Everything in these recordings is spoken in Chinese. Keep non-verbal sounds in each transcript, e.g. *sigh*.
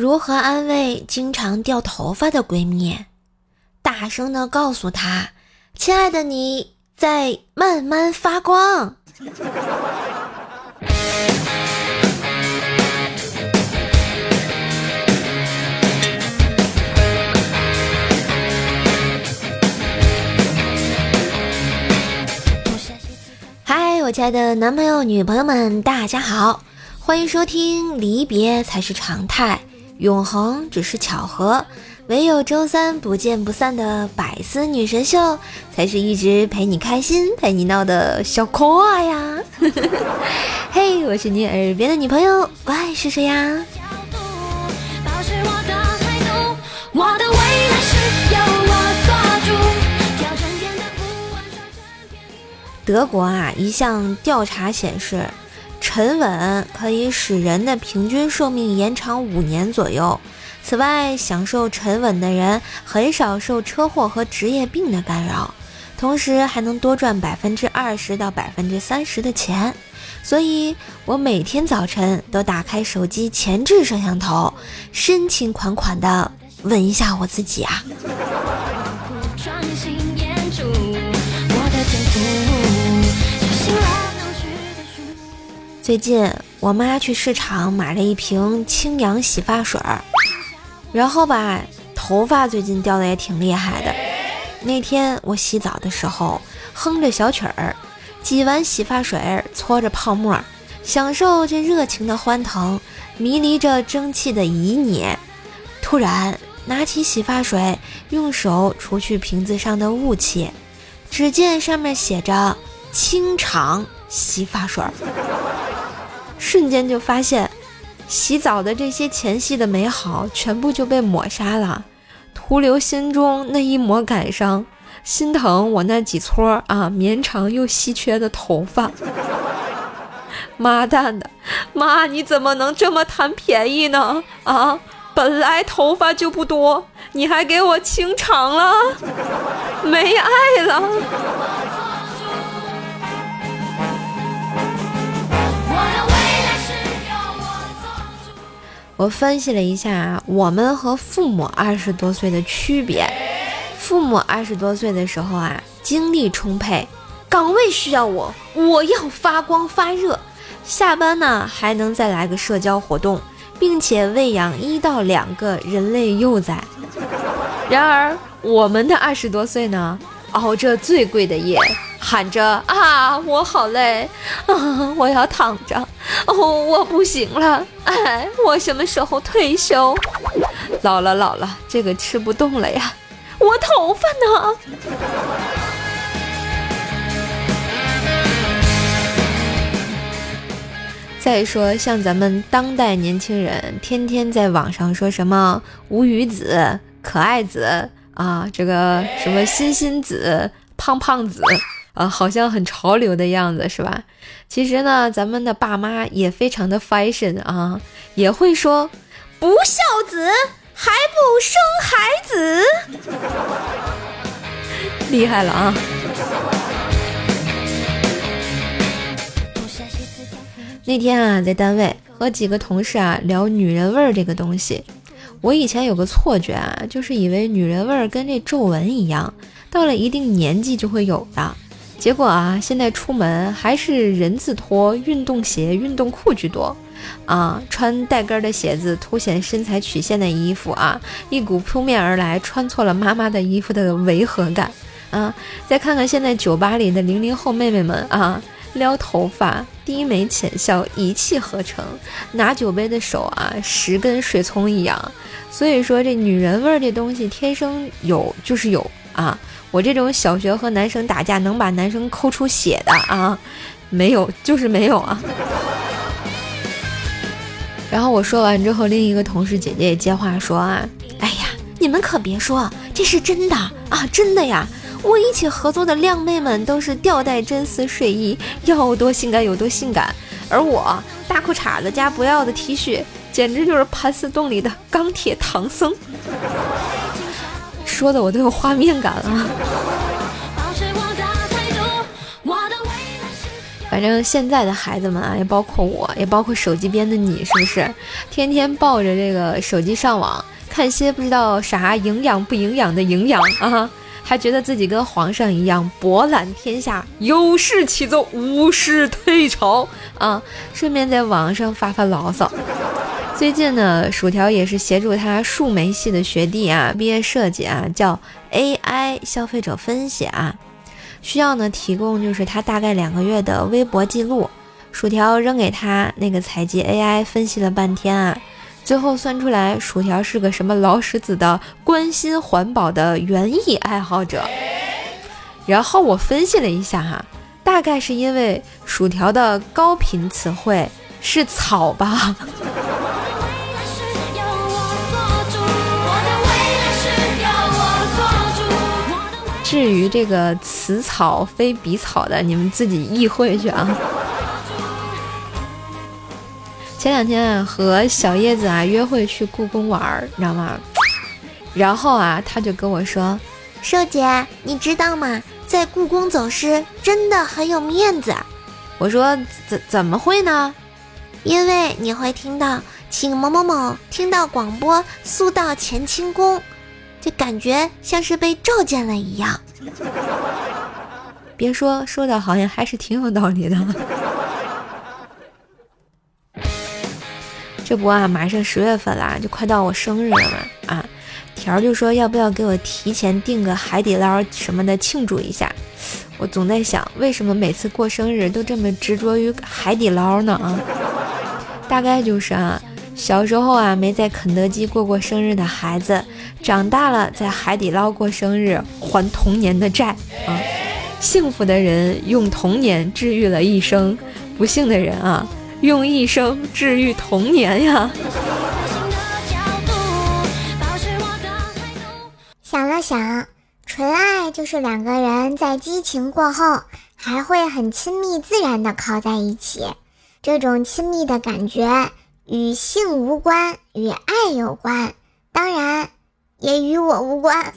如何安慰经常掉头发的闺蜜？大声的告诉她：“亲爱的，你在慢慢发光。”嗨，我亲爱的男朋友、女朋友们，大家好，欢迎收听。离别才是常态，永恒只是巧合，唯有周三不见不散的百思女神秀，才是一直陪你开心、陪你闹的小可爱呀！*laughs* 嘿，我是你耳边的女朋友，怪是谁呀？德国啊，一项调查显示，沉稳可以使人的平均寿命延长五年左右。此外，享受沉稳的人很少受车祸和职业病的干扰，同时还能多赚百分之二十到百分之三十的钱。所以，我每天早晨都打开手机前置摄像头，深情款款的问一下我自己啊。最近我妈去市场买了一瓶清扬洗发水儿，然后吧，头发最近掉的也挺厉害的。那天我洗澡的时候，哼着小曲儿，挤完洗发水，搓着泡沫，享受这热情的欢腾，迷离着蒸汽的旖旎。突然拿起洗发水，用手除去瓶子上的雾气，只见上面写着“清肠洗发水儿”。瞬间就发现，洗澡的这些前戏的美好全部就被抹杀了，徒留心中那一抹感伤，心疼我那几撮啊绵长又稀缺的头发。*laughs* 妈蛋的，妈你怎么能这么贪便宜呢？啊，本来头发就不多，你还给我清场了，没爱了。我分析了一下啊，我们和父母二十多岁的区别。父母二十多岁的时候啊，精力充沛，岗位需要我，我要发光发热。下班呢，还能再来个社交活动，并且喂养一到两个人类幼崽。然而，我们的二十多岁呢，熬着最贵的夜。喊着啊，我好累啊，我要躺着哦，我不行了，哎，我什么时候退休？老了老了，这个吃不动了呀，我头发呢？再说像咱们当代年轻人，天天在网上说什么无语子、可爱子啊，这个什么欣欣子、胖胖子。啊，好像很潮流的样子，是吧？其实呢，咱们的爸妈也非常的 fashion 啊，也会说不孝子还不生孩子，*laughs* 厉害了啊！那天啊，在单位和几个同事啊聊女人味儿这个东西，我以前有个错觉啊，就是以为女人味儿跟这皱纹一样，到了一定年纪就会有的。结果啊，现在出门还是人字拖、运动鞋、运动裤居多，啊，穿带跟的鞋子凸显身材曲线的衣服啊，一股扑面而来，穿错了妈妈的衣服的违和感啊！再看看现在酒吧里的零零后妹妹们啊，撩头发、低眉浅笑、一气呵成，拿酒杯的手啊，十根水葱一样。所以说，这女人味儿这东西天生有就是有啊。我这种小学和男生打架能把男生抠出血的啊，没有，就是没有啊。然后我说完之后，另一个同事姐姐也接话说啊，哎呀，你们可别说，这是真的啊，真的呀。我一起合作的靓妹们都是吊带真丝睡衣，要多性感有多性感，而我大裤衩子加不要的 T 恤，简直就是盘丝洞里的钢铁唐僧。说的我都有画面感了。反正现在的孩子们啊，也包括我，也包括手机边的你，是不是？天天抱着这个手机上网，看些不知道啥营养不营养的营养啊，他觉得自己跟皇上一样博览天下，有事启奏，无事退朝啊，顺便在网上发发牢骚。最近呢，薯条也是协助他数媒系的学弟啊，毕业设计啊，叫 AI 消费者分析啊，需要呢提供就是他大概两个月的微博记录。薯条扔给他那个采集 AI 分析了半天啊，最后算出来薯条是个什么老石子的关心环保的园艺爱好者。然后我分析了一下哈，大概是因为薯条的高频词汇是草吧。*laughs* 至于这个此草非彼草的，你们自己意会去啊。前两天啊，和小叶子啊约会去故宫玩，你知道吗？*laughs* 然后啊，他就跟我说：“瘦姐，你知道吗？在故宫走失真的很有面子。”我说：“怎怎么会呢？因为你会听到，请某某某听到广播，速到乾清宫。”就感觉像是被召见了一样。*laughs* 别说，说的好像还是挺有道理的。这不啊，马上十月份啦，就快到我生日了嘛啊！条就说要不要给我提前订个海底捞什么的庆祝一下。我总在想，为什么每次过生日都这么执着于海底捞呢？啊，*laughs* 大概就是啊。小时候啊，没在肯德基过过生日的孩子，长大了在海底捞过生日，还童年的债啊！幸福的人用童年治愈了一生，不幸的人啊，用一生治愈童年呀！想了想，纯爱就是两个人在激情过后，还会很亲密自然的靠在一起，这种亲密的感觉。与性无关，与爱有关，当然也与我无关。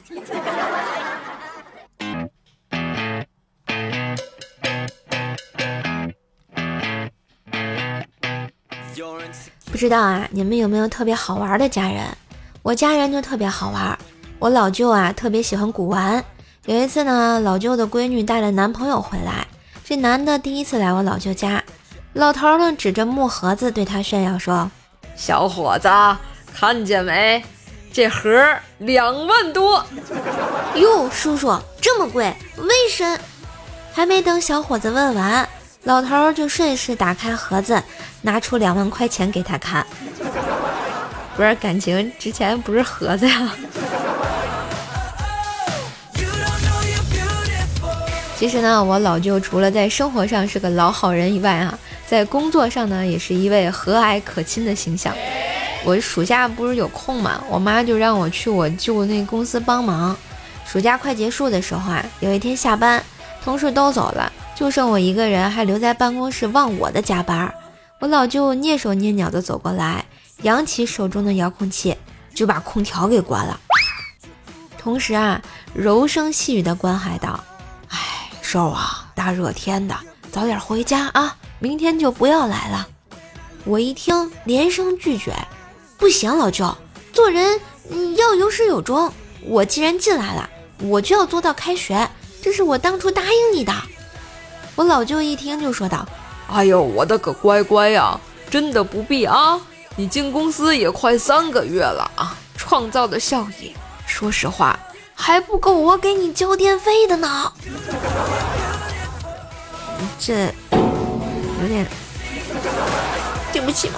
不知道啊，你们有没有特别好玩的家人？我家人就特别好玩。我老舅啊，特别喜欢古玩。有一次呢，老舅的闺女带了男朋友回来，这男的第一次来我老舅家。老头呢，指着木盒子对他炫耀说：“小伙子，看见没？这盒两万多。哟，叔叔这么贵，为什？还没等小伙子问完，老头就顺势打开盒子，拿出两万块钱给他看。不是感情之前不是盒子呀？其实呢，我老舅除了在生活上是个老好人以外啊。在工作上呢，也是一位和蔼可亲的形象。我暑假不是有空嘛，我妈就让我去我舅那公司帮忙。暑假快结束的时候啊，有一天下班，同事都走了，就剩我一个人还留在办公室忘我的加班。我老舅蹑手蹑脚的走过来，扬起手中的遥控器，就把空调给关了，同时啊，柔声细语的关怀道：“哎，瘦啊，大热天的，早点回家啊。”明天就不要来了。我一听，连声拒绝。不行，老舅，做人要有始有终。我既然进来了，我就要做到开学。这是我当初答应你的。我老舅一听就说道：“哎呦，我的个乖乖呀，真的不必啊！你进公司也快三个月了啊，创造的效益，说实话还不够我给你交电费的呢。*laughs* 这。”有点对不起嘛。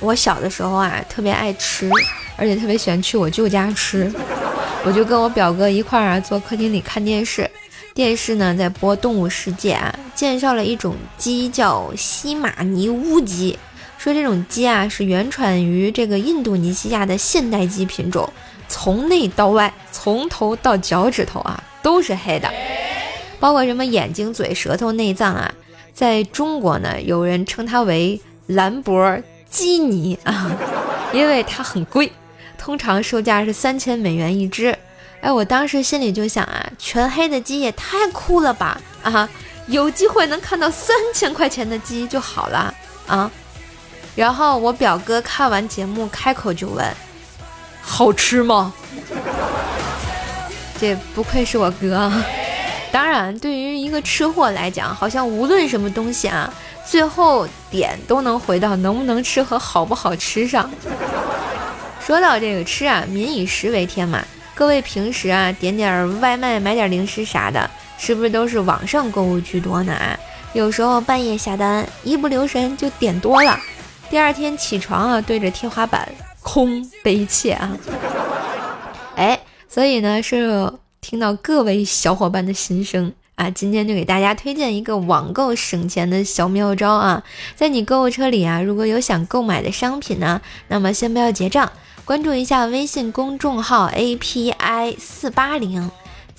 我小的时候啊，特别爱吃，而且特别喜欢去我舅家吃。我就跟我表哥一块儿啊，坐客厅里看电视。电视呢在播《动物世界》啊，介绍了一种鸡叫西马尼乌鸡，说这种鸡啊是原产于这个印度尼西亚的现代鸡品种，从内到外，从头到脚趾头啊。都是黑的，包括什么眼睛、嘴、舌头、内脏啊。在中国呢，有人称它为兰博基尼啊，因为它很贵，通常售价是三千美元一只。哎，我当时心里就想啊，全黑的鸡也太酷了吧！啊，有机会能看到三千块钱的鸡就好了啊。然后我表哥看完节目，开口就问：“好吃吗？”这不愧是我哥。当然，对于一个吃货来讲，好像无论什么东西啊，最后点都能回到能不能吃和好不好吃上。说到这个吃啊，民以食为天嘛。各位平时啊点点外卖、买点零食啥的，是不是都是网上购物居多呢？啊，有时候半夜下单，一不留神就点多了，第二天起床啊对着天花板，空悲切啊！*laughs* 哎，所以呢是听到各位小伙伴的心声啊，今天就给大家推荐一个网购省钱的小妙招啊，在你购物车里啊，如果有想购买的商品呢，那么先不要结账。关注一下微信公众号 A P I 四八零，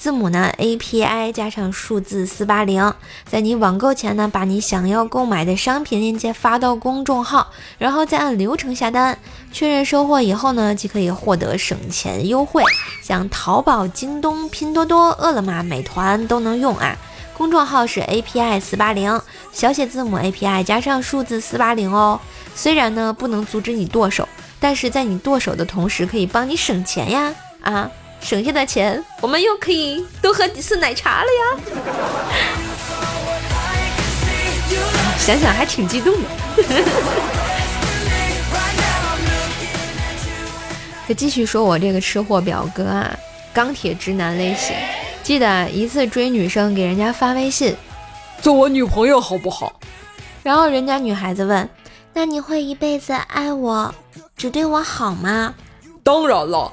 字母呢 A P I 加上数字四八零，在你网购前呢，把你想要购买的商品链接发到公众号，然后再按流程下单，确认收货以后呢，即可以获得省钱优惠，像淘宝、京东、拼多多、饿了么、美团都能用啊。公众号是 A P I 四八零，小写字母 A P I 加上数字四八零哦。虽然呢不能阻止你剁手。但是在你剁手的同时，可以帮你省钱呀！啊，省下的钱，我们又可以多喝几次奶茶了呀！想想还挺激动的。*laughs* 可继续说我这个吃货表哥啊，钢铁直男类型。记得一次追女生，给人家发微信，做我女朋友好不好？然后人家女孩子问，那你会一辈子爱我？只对我好吗？当然了，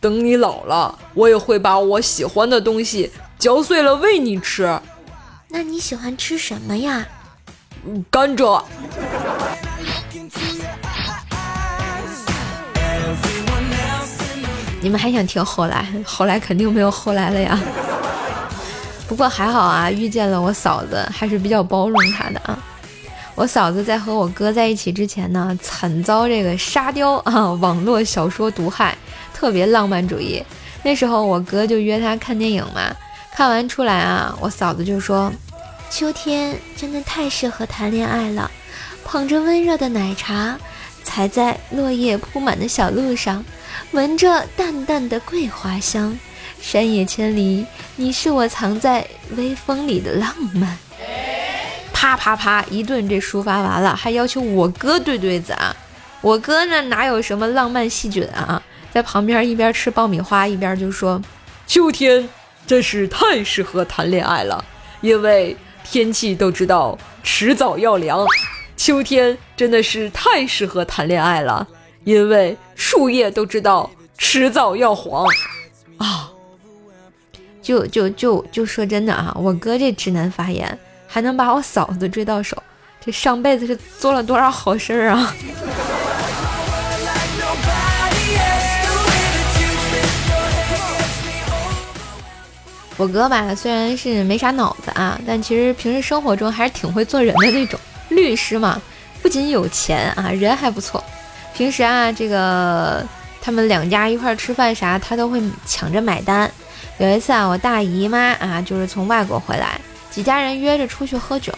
等你老了，我也会把我喜欢的东西嚼碎了喂你吃。那你喜欢吃什么呀？甘蔗。你们还想听后来？后来肯定没有后来了呀。不过还好啊，遇见了我嫂子，还是比较包容她的啊。我嫂子在和我哥在一起之前呢，惨遭这个沙雕 *laughs* 啊网络小说毒害，特别浪漫主义。那时候我哥就约她看电影嘛，看完出来啊，我嫂子就说：“秋天真的太适合谈恋爱了，捧着温热的奶茶，踩在落叶铺满的小路上，闻着淡淡的桂花香，山野千里，你是我藏在微风里的浪漫。”啪啪啪！一顿这抒发完了，还要求我哥对对子啊！我哥呢，哪有什么浪漫细菌啊，在旁边一边吃爆米花一边就说：“秋天真是太适合谈恋爱了，因为天气都知道迟早要凉。秋天真的是太适合谈恋爱了，因为树叶都知道迟早要黄。”啊，就就就就说真的啊，我哥这直男发言。还能把我嫂子追到手，这上辈子是做了多少好事儿啊！*laughs* 我哥吧，虽然是没啥脑子啊，但其实平时生活中还是挺会做人的那种。律师嘛，不仅有钱啊，人还不错。平时啊，这个他们两家一块吃饭啥，他都会抢着买单。有一次啊，我大姨妈啊，就是从外国回来。几家人约着出去喝酒，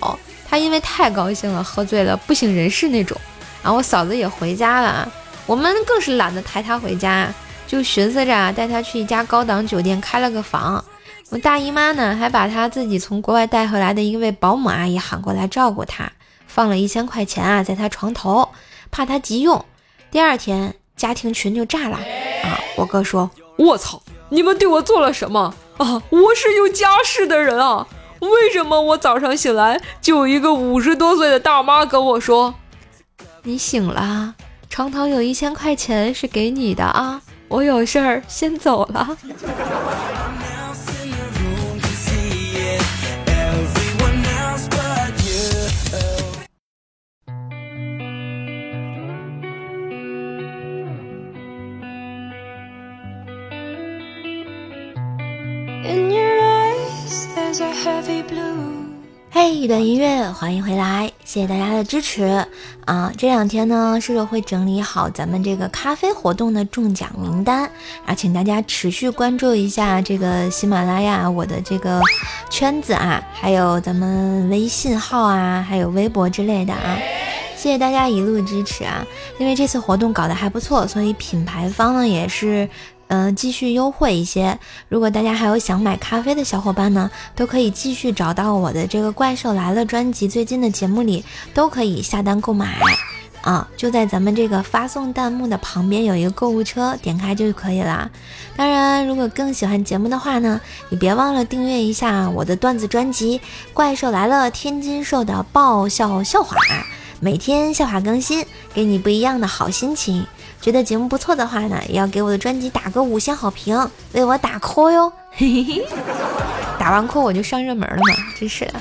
他因为太高兴了，喝醉了，不省人事那种。然后我嫂子也回家了，我们更是懒得抬他回家，就寻思着带他去一家高档酒店开了个房。我大姨妈呢，还把她自己从国外带回来的一位保姆阿姨喊过来照顾他，放了一千块钱啊在他床头，怕他急用。第二天家庭群就炸了啊！我哥说：“我操，你们对我做了什么啊？我是有家室的人啊！”为什么我早上醒来就有一个五十多岁的大妈跟我说：“你醒了，床头有一千块钱是给你的啊，我有事儿先走了。”嘿，一段音乐，欢迎回来。谢谢大家的支持啊！这两天呢，射手会整理好咱们这个咖啡活动的中奖名单啊，请大家持续关注一下这个喜马拉雅我的这个圈子啊，还有咱们微信号啊，还有微博之类的啊，谢谢大家一路支持啊！因为这次活动搞得还不错，所以品牌方呢也是。嗯，继续优惠一些。如果大家还有想买咖啡的小伙伴呢，都可以继续找到我的这个《怪兽来了》专辑，最近的节目里都可以下单购买啊。就在咱们这个发送弹幕的旁边有一个购物车，点开就可以了。当然，如果更喜欢节目的话呢，你别忘了订阅一下我的段子专辑《怪兽来了》，天津兽的爆笑笑话，每天笑话更新，给你不一样的好心情。觉得节目不错的话呢，也要给我的专辑打个五星好评，为我打 call 哟！嘿嘿嘿，打完 call 我就上热门了嘛，真是的。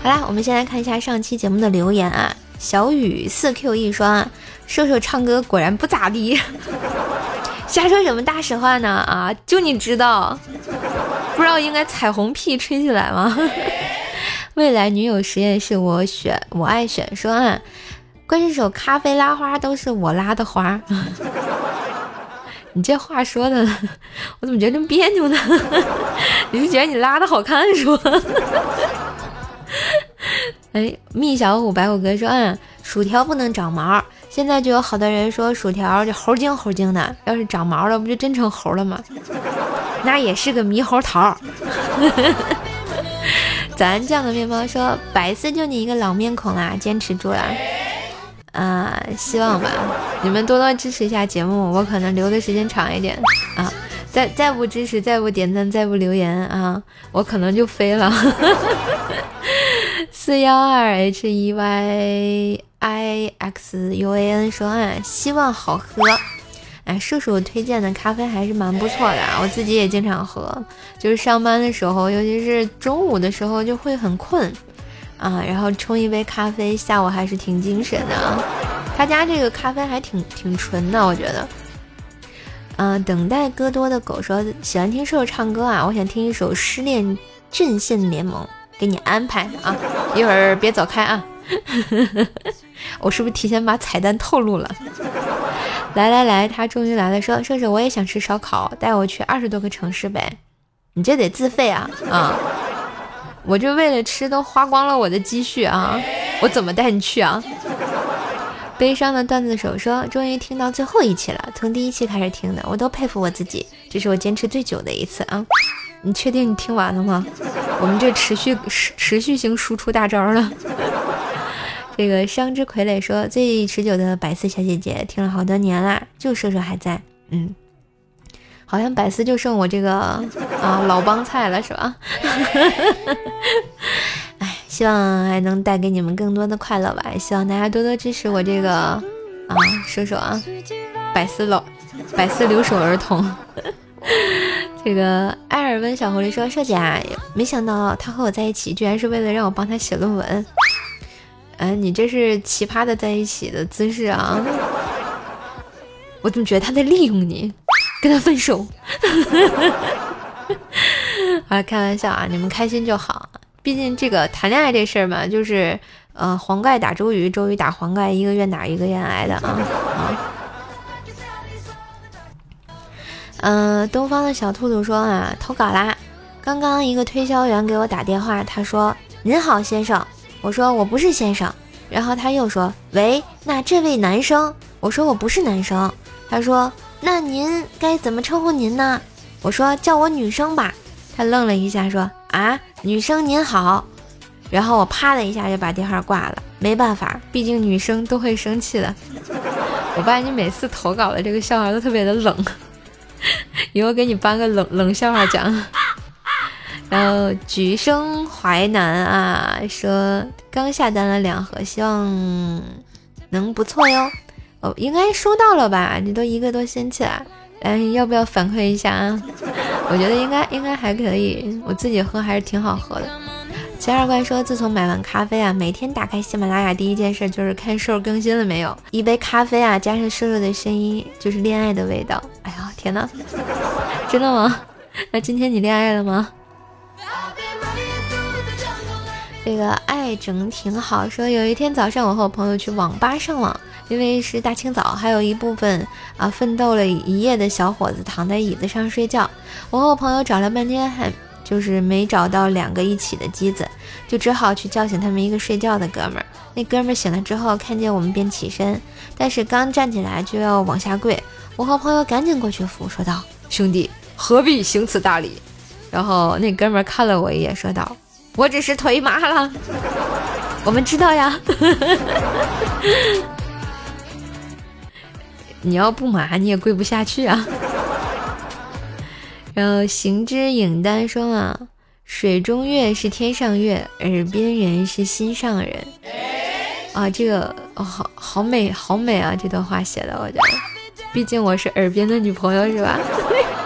好啦，我们先来看一下上期节目的留言啊。小雨四 Q 一说，瘦瘦唱歌果然不咋地，*laughs* 瞎说什么大实话呢？啊，就你知道，不知道应该彩虹屁吹起来吗？*laughs* 未来女友实验室，我选，我爱选说啊。关键首咖啡拉花都是我拉的花，*laughs* 你这话说的，我怎么觉得这么别扭呢？*laughs* 你是觉得你拉的好看是吧？*laughs* 哎，蜜小虎白虎哥说，嗯，薯条不能长毛，现在就有好多人说薯条就猴精猴精的，要是长毛了，不就真成猴了吗？那也是个猕猴桃。咱酱的面包说，白色就你一个老面孔啊，坚持住了。啊，希望吧，你们多多支持一下节目，我可能留的时间长一点啊。再再不支持，再不点赞，再不留言啊，我可能就飞了。*laughs* 四幺二 h e y i x u a n 说啊，希望好喝。哎，叔叔推荐的咖啡还是蛮不错的，我自己也经常喝，就是上班的时候，尤其是中午的时候就会很困。啊，然后冲一杯咖啡，下午还是挺精神的啊。他家这个咖啡还挺挺纯的，我觉得。嗯，等待歌多的狗说喜欢听瘦瘦唱歌啊，我想听一首《失恋阵线联盟》，给你安排啊。一会儿别走开啊。*laughs* 我是不是提前把彩蛋透露了？来来来，他终于来了，说瘦瘦我也想吃烧烤，带我去二十多个城市呗。你这得自费啊啊。我就为了吃都花光了我的积蓄啊！我怎么带你去啊？*laughs* 悲伤的段子手说：“终于听到最后一期了，从第一期开始听的，我都佩服我自己，这是我坚持最久的一次啊！你确定你听完了吗？我们这持续持持续性输出大招了。*laughs* 这个伤之傀儡说：最持久的百思小姐姐，听了好多年啦，就射手还在，嗯。”好像百思就剩我这个啊老帮菜了，是吧？*laughs* 哎，希望还能带给你们更多的快乐吧。希望大家多多支持我这个啊，说说啊，百思老百思留守儿童。*laughs* 这个艾尔温小狐狸说：“社姐，没想到他和我在一起，居然是为了让我帮他写论文。嗯，你这是奇葩的在一起的姿势啊！我怎么觉得他在利用你？”跟他分手，*laughs* 啊，开玩笑啊，你们开心就好。毕竟这个谈恋爱这事儿嘛，就是呃，黄盖打周瑜，周瑜打黄盖，一个愿打一个愿挨的啊啊。嗯，东方的小兔兔说啊，投稿啦。刚刚一个推销员给我打电话，他说：“您好，先生。”我说：“我不是先生。”然后他又说：“喂，那这位男生？”我说：“我不是男生。”他说。那您该怎么称呼您呢？我说叫我女生吧。他愣了一下，说啊，女生您好。然后我啪的一下就把电话挂了。没办法，毕竟女生都会生气的。*laughs* 我发现你每次投稿的这个笑话都特别的冷，以后给你颁个冷冷笑话奖。然后举生淮南啊，说刚下单了两盒，希望能不错哟。哦，应该收到了吧？你都一个多星期了，哎，要不要反馈一下啊？*laughs* 我觉得应该应该还可以，我自己喝还是挺好喝的。钱二怪说，自从买完咖啡啊，每天打开喜马拉雅第一件事就是看瘦更新了没有。一杯咖啡啊，加上瘦瘦的声音，就是恋爱的味道。哎呀，天哪，*laughs* 真的吗？那今天你恋爱了吗？这个爱整挺好，说有一天早上我和我朋友去网吧上网，因为是大清早，还有一部分啊奋斗了一夜的小伙子躺在椅子上睡觉。我和我朋友找了半天，还就是没找到两个一起的机子，就只好去叫醒他们一个睡觉的哥们儿。那哥们儿醒了之后，看见我们便起身，但是刚站起来就要往下跪，我和朋友赶紧过去扶，说道：“兄弟，何必行此大礼？”然后那哥们儿看了我一眼，说道。我只是腿麻了，我们知道呀。你要不麻，你也跪不下去啊。*laughs* 然后行之影单说啊，水中月是天上月，耳边人是心上人。啊，这个好好美，好美啊！这段话写的，我觉得，毕竟我是耳边的女朋友，是吧？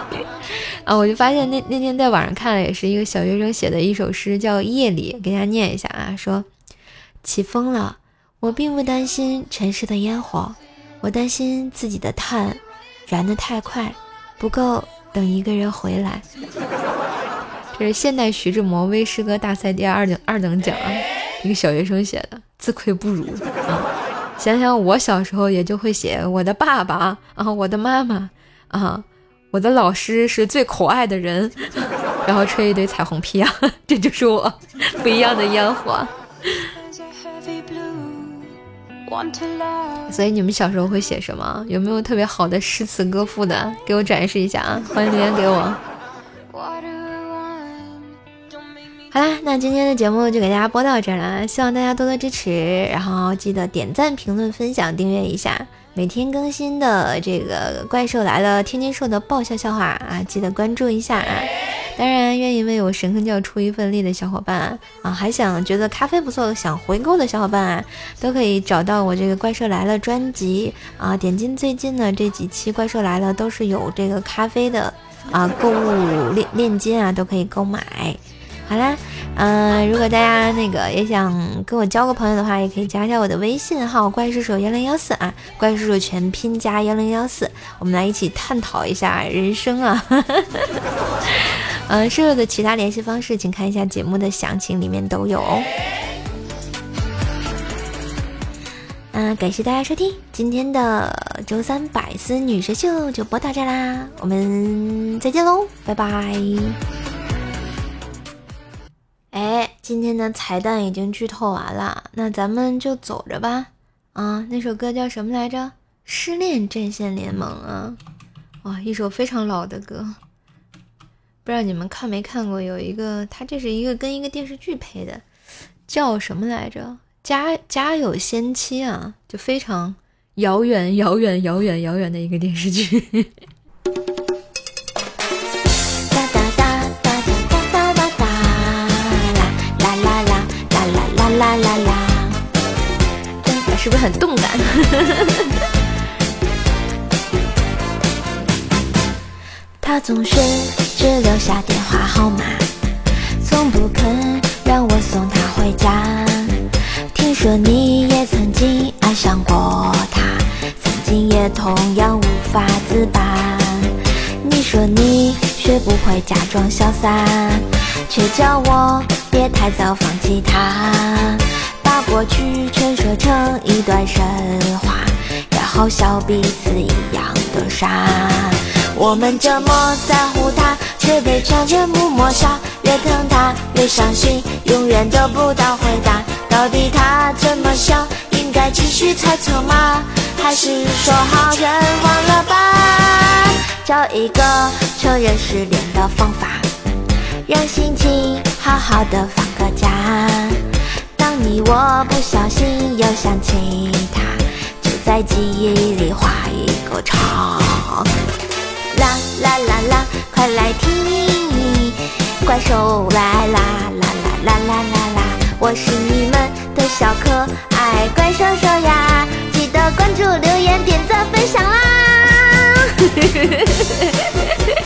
*laughs* 啊，我就发现那那天在网上看了，也是一个小学生写的一首诗，叫《夜里》，给大家念一下啊。说起风了，我并不担心城市的烟火，我担心自己的炭燃得太快，不够等一个人回来。这是现代徐志摩微诗歌大赛第二等二等奖啊，一个小学生写的，自愧不如啊。想想我小时候也就会写我的爸爸啊，我的妈妈啊。我的老师是最可爱的人，*laughs* 然后吹一堆彩虹屁啊，*laughs* 这就是我不一样的烟火。所以你们小时候会写什么？有没有特别好的诗词歌赋的？给我展示一下啊！欢迎留言给我。好啦，那今天的节目就给大家播到这儿了，希望大家多多支持，然后记得点赞、评论、分享、订阅一下。每天更新的这个怪兽来了，天天说的爆笑笑话啊，记得关注一下啊！当然，愿意为我神坑教出一份力的小伙伴啊，还想觉得咖啡不错，想回购的小伙伴啊，都可以找到我这个怪兽来了专辑啊，点进最近的这几期怪兽来了都是有这个咖啡的啊，购物链链接啊，都可以购买。好啦，嗯，如果大家那个也想跟我交个朋友的话，也可以加一下我的微信号“怪叔叔幺零幺四”啊，“怪叔叔”全拼加幺零幺四，我们来一起探讨一下人生啊。嗯，*laughs* 所有的其他联系方式，请看一下节目的详情，里面都有哦。嗯，感谢大家收听今天的周三百思女神秀，就播到这啦，我们再见喽，拜拜。今天的彩蛋已经剧透完了，那咱们就走着吧。啊，那首歌叫什么来着？失恋阵线联盟啊，哇，一首非常老的歌，不知道你们看没看过？有一个，它这是一个跟一个电视剧配的，叫什么来着？家家有仙妻啊，就非常遥远、遥远、遥远、遥远的一个电视剧。很动感？*laughs* 他总是只留下电话号码，从不肯让我送他回家。听说你也曾经爱上过他，曾经也同样无法自拔。你说你学不会假装潇洒，却叫我。别太早放弃他，把过去一段神话，然后笑彼此一样的傻。我们这么在乎他，却被常人默默笑。越疼他越伤心，永远得不到回答。到底他怎么想？应该继续猜测吗？还是说好人忘了吧？找一个承认失恋的方法。让心情好好的放个假。你我不小心又想起他，就在记忆里画一个叉。啦啦啦啦，快来听，怪兽来啦啦啦啦啦啦啦！我是你们的小可爱怪兽兽呀，记得关注、留言、点赞、分享啦！嘿嘿嘿嘿嘿嘿